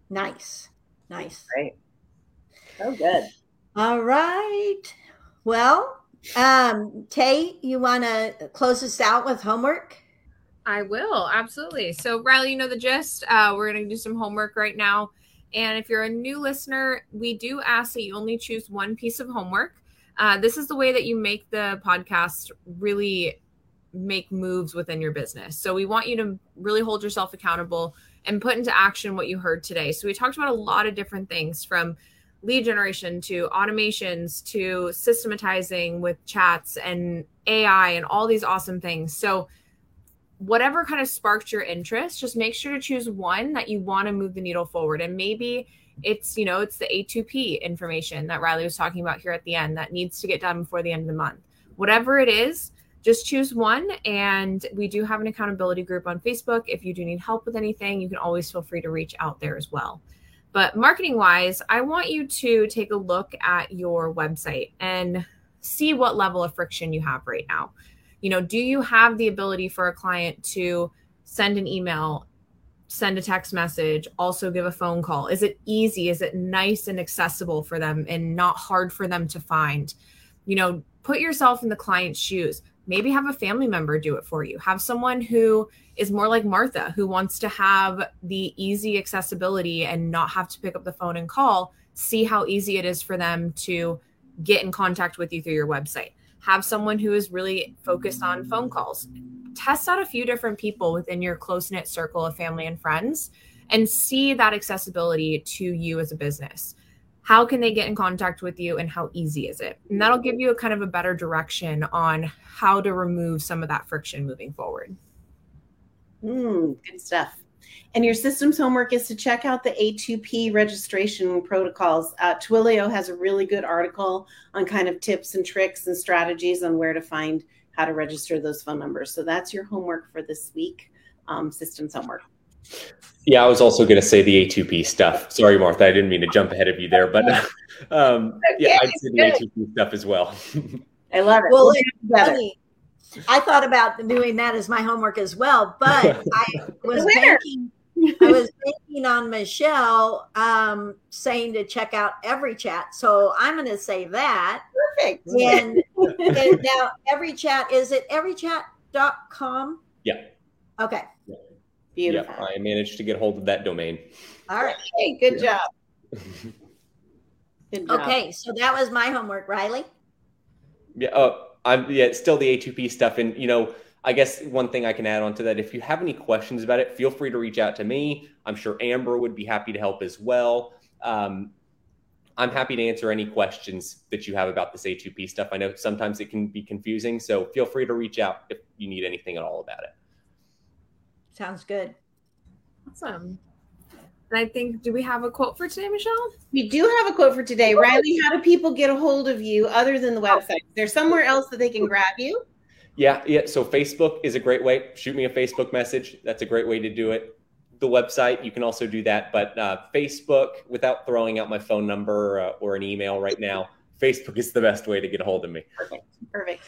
nice nice Right. So good. All right. Well, um, Tay, you want to close us out with homework? I will absolutely. So Riley, you know the gist. Uh, we're gonna do some homework right now, and if you're a new listener, we do ask that you only choose one piece of homework. Uh, this is the way that you make the podcast really make moves within your business. So we want you to really hold yourself accountable and put into action what you heard today. So we talked about a lot of different things from lead generation to automations to systematizing with chats and AI and all these awesome things. So whatever kind of sparked your interest, just make sure to choose one that you want to move the needle forward. And maybe it's, you know, it's the A2P information that Riley was talking about here at the end that needs to get done before the end of the month. Whatever it is, just choose one. And we do have an accountability group on Facebook. If you do need help with anything, you can always feel free to reach out there as well. But marketing wise, I want you to take a look at your website and see what level of friction you have right now. You know, do you have the ability for a client to send an email, send a text message, also give a phone call? Is it easy? Is it nice and accessible for them and not hard for them to find? You know, put yourself in the client's shoes. Maybe have a family member do it for you. Have someone who is more like Martha, who wants to have the easy accessibility and not have to pick up the phone and call. See how easy it is for them to get in contact with you through your website. Have someone who is really focused on phone calls. Test out a few different people within your close knit circle of family and friends and see that accessibility to you as a business. How can they get in contact with you and how easy is it? And that'll give you a kind of a better direction on how to remove some of that friction moving forward. Mm, good stuff. And your systems homework is to check out the A2P registration protocols. Uh, Twilio has a really good article on kind of tips and tricks and strategies on where to find how to register those phone numbers. So that's your homework for this week, um, systems homework. Yeah, I was also going to say the A2P stuff. Sorry, Martha, I didn't mean to jump ahead of you there, but um, yeah, I'd say the A2P stuff as well. I love it. Well, We'll it's funny. I thought about doing that as my homework as well, but I was winner. banking. I was banking on Michelle um, saying to check out EveryChat, so I'm going to say that. Perfect. And, and now EveryChat is it everychat.com? Yeah. Okay. Beautiful. Yeah, I managed to get hold of that domain. All right. Hey, good job. Good job. Okay. So that was my homework, Riley. Yeah, uh, I'm yeah, it's still the A2P stuff, and you know, I guess one thing I can add on to that, if you have any questions about it, feel free to reach out to me. I'm sure Amber would be happy to help as well. Um, I'm happy to answer any questions that you have about this A2P stuff. I know sometimes it can be confusing, so feel free to reach out if you need anything at all about it. Sounds good. Awesome. And I think, do we have a quote for today, Michelle? We do have a quote for today. Riley, how do people get a hold of you other than the website? Is there somewhere else that they can grab you? Yeah, yeah. So Facebook is a great way. Shoot me a Facebook message. That's a great way to do it. The website, you can also do that, but uh, Facebook, without throwing out my phone number uh, or an email right now, Facebook is the best way to get a hold of me. Perfect. Perfect.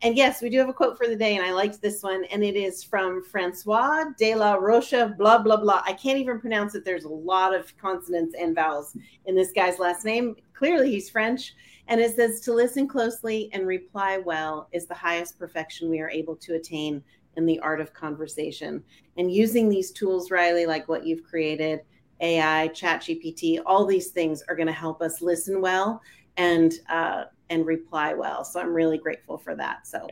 And yes, we do have a quote for the day, and I liked this one, and it is from Francois de la Rocha, blah, blah, blah. I can't even pronounce it. There's a lot of consonants and vowels in this guy's last name. Clearly, he's French. And it says to listen closely and reply well is the highest perfection we are able to attain in the art of conversation. And using these tools, Riley, like what you've created, AI, ChatGPT, all these things are going to help us listen well and uh, and reply well. So I'm really grateful for that. So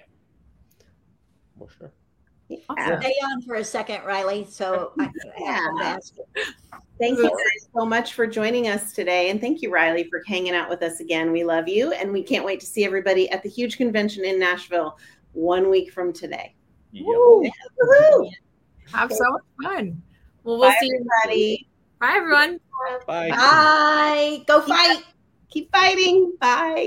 For sure. Yeah. Stay on for a second, Riley. So I, I ask thank you guys so much for joining us today, and thank you, Riley, for hanging out with us again. We love you, and we can't wait to see everybody at the huge convention in Nashville one week from today. Yep. Woo! Have so much fun. Well, we'll Bye, see you. everybody. Bye, everyone. Bye. Bye. Go fight. Keep fighting. Bye.